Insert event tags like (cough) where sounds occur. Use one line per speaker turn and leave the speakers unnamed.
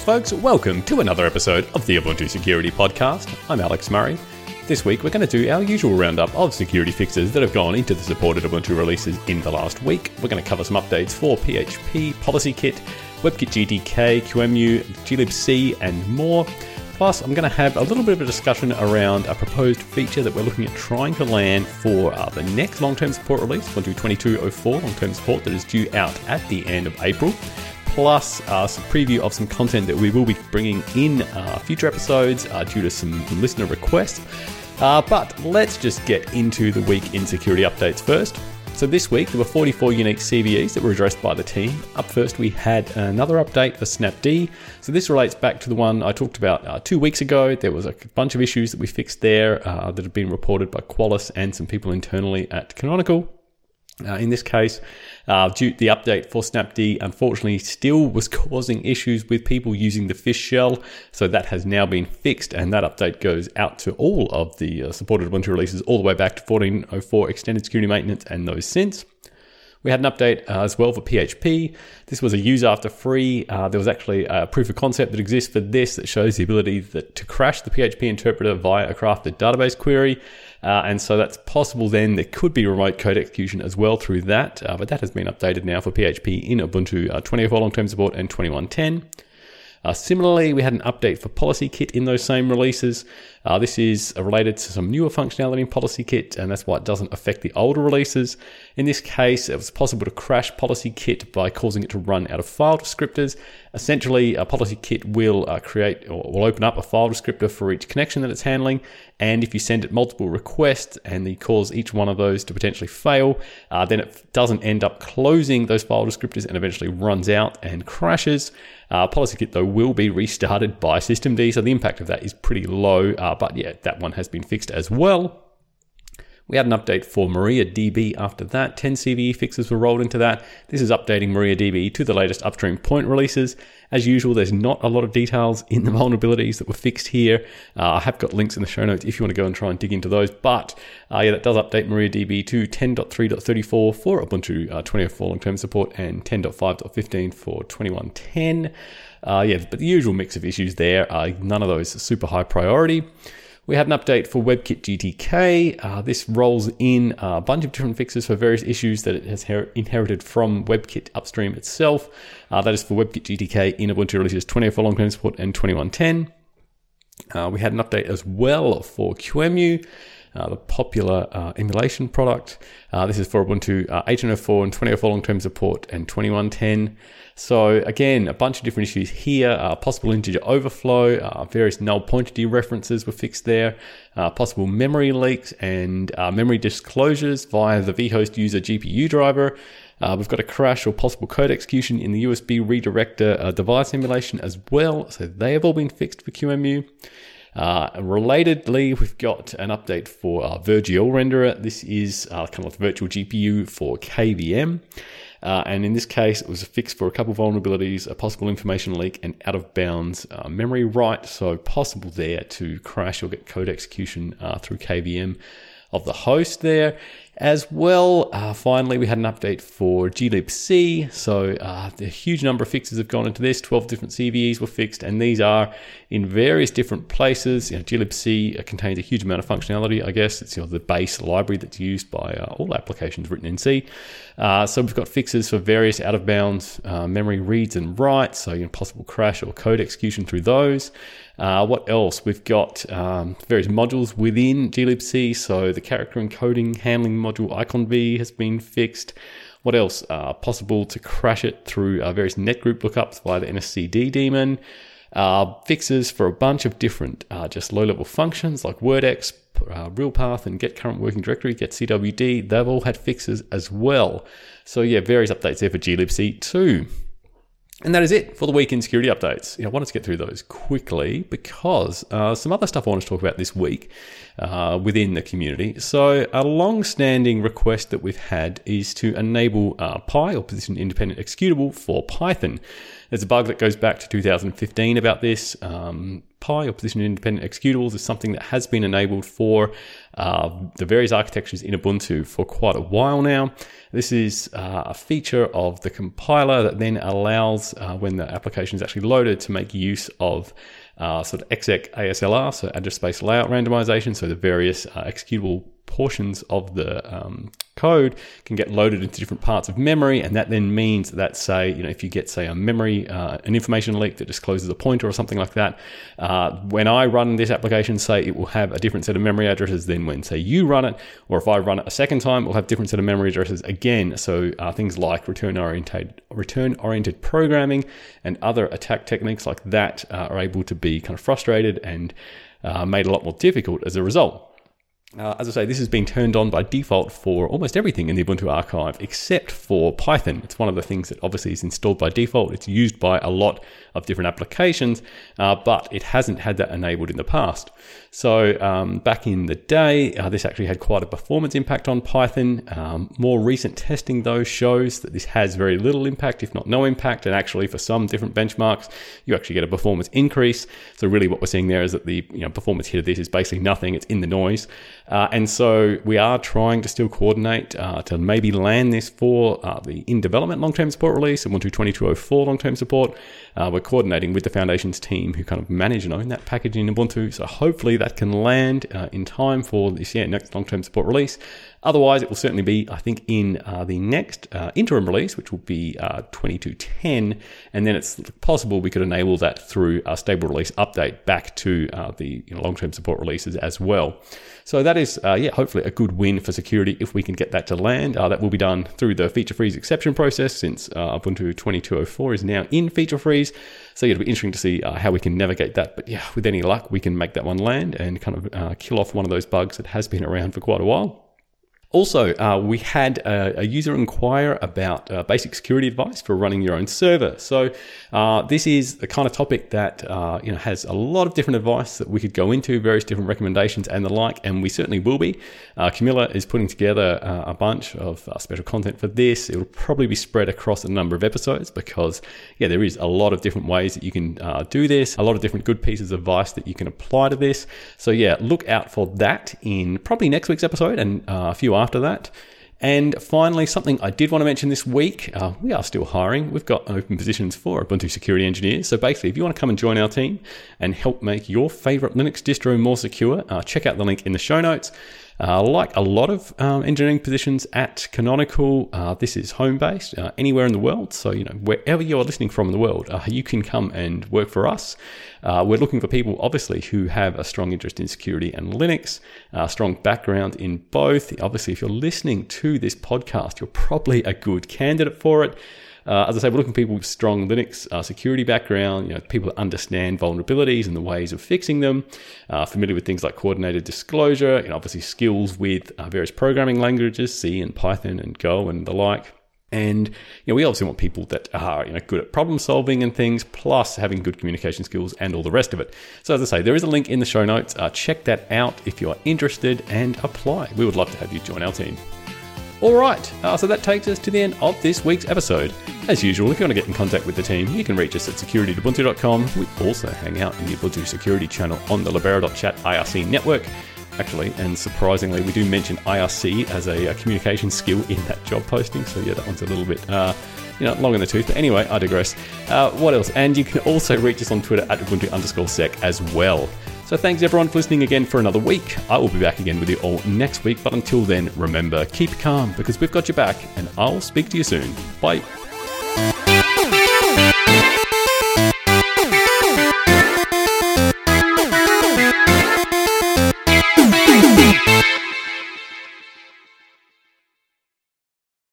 folks. Welcome to another episode of the Ubuntu Security Podcast. I'm Alex Murray. This week, we're going to do our usual roundup of security fixes that have gone into the supported Ubuntu releases in the last week. We're going to cover some updates for PHP, PolicyKit, WebKit GTK, QEMU, glibc, and more. Plus, I'm going to have a little bit of a discussion around a proposed feature that we're looking at trying to land for uh, the next long term support release, Ubuntu 2204 long term support that is due out at the end of April plus uh, some preview of some content that we will be bringing in uh, future episodes uh, due to some listener requests. Uh, but let's just get into the week in security updates first. So this week there were 44 unique CVEs that were addressed by the team. Up first we had another update for Snapd. So this relates back to the one I talked about uh, two weeks ago. There was a bunch of issues that we fixed there uh, that had been reported by Qualys and some people internally at Canonical. Uh, in this case, uh, due, the update for Snapd unfortunately still was (laughs) causing issues with people using the fish shell, so that has now been fixed, and that update goes out to all of the uh, supported Ubuntu releases all the way back to 14.04 extended security maintenance and those since. We had an update uh, as well for PHP. This was a use after free. Uh, there was actually a proof of concept that exists for this that shows the ability that, to crash the PHP interpreter via a crafted database query. Uh, and so that's possible then. There could be remote code execution as well through that, uh, but that has been updated now for PHP in Ubuntu uh, 2004 long term support and 2110. Uh, similarly, we had an update for PolicyKit in those same releases. Uh, this is related to some newer functionality in PolicyKit, and that's why it doesn't affect the older releases. In this case, it was possible to crash PolicyKit by causing it to run out of file descriptors. Essentially, a PolicyKit will uh, create or will open up a file descriptor for each connection that it's handling, and if you send it multiple requests and you cause each one of those to potentially fail, uh, then it doesn't end up closing those file descriptors and eventually runs out and crashes. Uh, PolicyKit though will be restarted by systemd, so the impact of that is pretty low. Uh, but yeah, that one has been fixed as well. We had an update for MariaDB after that. 10 CVE fixes were rolled into that. This is updating MariaDB to the latest upstream point releases. As usual, there's not a lot of details in the (laughs) vulnerabilities that were fixed here. Uh, I have got links in the show notes if you want to go and try and dig into those. But uh, yeah, that does update MariaDB to 10.3.34 for Ubuntu uh, 2004 long-term support and 10.5.15 for 2110. Uh, yeah, but the usual mix of issues there. Uh, none of those super high priority. We had an update for WebKit GTK. Uh, this rolls in a bunch of different fixes for various issues that it has her- inherited from WebKit upstream itself. Uh, that is for WebKit GTK in Ubuntu releases 2004 long-term support and 2110. Uh, we had an update as well for QEMU. Uh, the popular uh, emulation product. Uh, this is for Ubuntu uh, 18.04 and 20.04 long-term support and 21.10. So again, a bunch of different issues here. Uh, possible integer overflow, uh, various null pointer dereferences were fixed there. Uh, possible memory leaks and uh, memory disclosures via the vhost user GPU driver. Uh, we've got a crash or possible code execution in the USB redirector uh, device emulation as well. So they have all been fixed for QEMU. Uh, relatedly, we've got an update for our VirGL renderer. This is uh, kind of virtual GPU for KVM. Uh, and in this case, it was a fix for a couple vulnerabilities, a possible information leak, and out of bounds uh, memory write. So, possible there to crash or get code execution uh, through KVM of the host there. As well, uh, finally, we had an update for glibc. So, uh, the huge number of fixes have gone into this. 12 different CVEs were fixed, and these are in various different places. You know, glibc contains a huge amount of functionality, I guess. It's you know, the base library that's used by uh, all applications written in C. Uh, so, we've got fixes for various out of bounds uh, memory reads and writes, so you know, possible crash or code execution through those. Uh, what else? We've got um, various modules within glibc. So the character encoding handling module iconv has been fixed. What else? Uh, possible to crash it through uh, various netgroup lookups via the NSCD daemon. Uh, fixes for a bunch of different uh, just low-level functions like wordexp, uh, realpath, and get current working directory, get CWD. They've all had fixes as well. So yeah, various updates there for glibc too. And that is it for the week in security updates. You know, I wanted to get through those quickly because uh, some other stuff I want to talk about this week uh, within the community. So, a long standing request that we've had is to enable uh, PIE or position independent executable for Python. There's a bug that goes back to 2015 about this. Um, PIE or position independent executables is something that has been enabled for uh, the various architectures in Ubuntu for quite a while now. This is uh, a feature of the compiler that then allows, uh, when the application is actually loaded, to make use of uh, sort of exec ASLR, so address space layout randomization, so the various uh, executable portions of the um, code can get loaded into different parts of memory, and that then means that, say, you know, if you get, say, a memory, uh, an information leak that discloses a pointer or something like that, uh, when I run this application, say, it will have a different set of memory addresses than when, say, you run it, or if I run it a second time, will have different set of memory addresses again. So uh, things like return-oriented return-oriented programming and other attack techniques like that uh, are able to be kind of frustrated and uh, made a lot more difficult as a result. Uh, as I say, this has been turned on by default for almost everything in the Ubuntu archive except for Python. It's one of the things that obviously is installed by default. It's used by a lot of different applications, uh, but it hasn't had that enabled in the past. So um, back in the day, uh, this actually had quite a performance impact on Python. Um, more recent testing, though, shows that this has very little impact, if not no impact. And actually, for some different benchmarks, you actually get a performance increase. So really, what we're seeing there is that the you know, performance hit of this is basically nothing. It's in the noise. Uh, and so we are trying to still coordinate uh, to maybe land this for uh, the in development long term support release, Ubuntu 2204 long term support. Uh, we're coordinating with the Foundations team who kind of manage and own that package in Ubuntu. So hopefully that can land uh, in time for this yeah, next long term support release. Otherwise, it will certainly be, I think, in uh, the next uh, interim release, which will be uh, 2210, and then it's possible we could enable that through a stable release update back to uh, the you know, long-term support releases as well. So that is, yeah, hopefully a good win for security if we can get that to land. That will be done through the feature freeze exception process since Ubuntu 2204 is now in feature freeze. So yeah, it'll be interesting to see uh, how we can navigate that. But yeah, with any luck, we can make that one land and kind of uh, kill off one of those bugs that has been around for quite a while. Also, uh, we had a, a, user inquire about uh, basic security advice for running your own server. So, uh, this is the kind of topic that uh, you know has a lot of different advice that we could go into, various different recommendations and the like, and we certainly will be. Uh, Camila is putting together uh, a bunch of special content for this. It will probably be spread across a number of episodes because, yeah, there is a lot of different ways that you can do this, a lot of different good pieces of advice that you can apply to this. So, yeah, look out for that in probably next week's episode and a few after that. And finally, something I did want to mention this week uh, we are still hiring. We've got open positions for Ubuntu security engineers. So basically, if you want to come and join our team and help make your favorite Linux distro more secure, uh, check out the link in the show notes. Uh, like a lot of um, engineering positions at Canonical, uh, this is home based uh, anywhere in the world. So, you know, wherever you're listening from in the world, uh, you can come and work for us. Uh, we're looking for people, obviously, who have a strong interest in security and Linux, a strong background in both. Obviously, if you're listening to this podcast, you're probably a good candidate for it. Uh, as I say, we're looking for people with strong Linux uh, security background, you know, people that understand vulnerabilities and the ways of fixing them, uh, familiar with things like coordinated disclosure, know, obviously skills with uh, various programming languages, C and Python and Go and the like. And you know, we obviously want people that are you know good at problem solving and things, plus having good communication skills and all the rest of it. So as I say, there is a link in the show notes. Uh, check that out if you are interested and apply. We would love to have you join our team. All right, uh, so that takes us to the end of this week's episode. As usual, if you want to get in contact with the team, you can reach us at security.ubuntu.com. We also hang out in the Ubuntu security channel on the libera.chat IRC network. Actually, and surprisingly, we do mention IRC as a, a, communication skill in that job posting. So yeah, that one's a little bit, uh, you know, long in the tooth. But anyway, I digress. Uh, what else? And you can also reach us on Twitter at Ubuntu underscore sec as well. So thanks everyone for listening again for another week. I will be back again with you all next week, but until then, remember, keep calm because we've got your back, and I'll speak to you soon. Bye.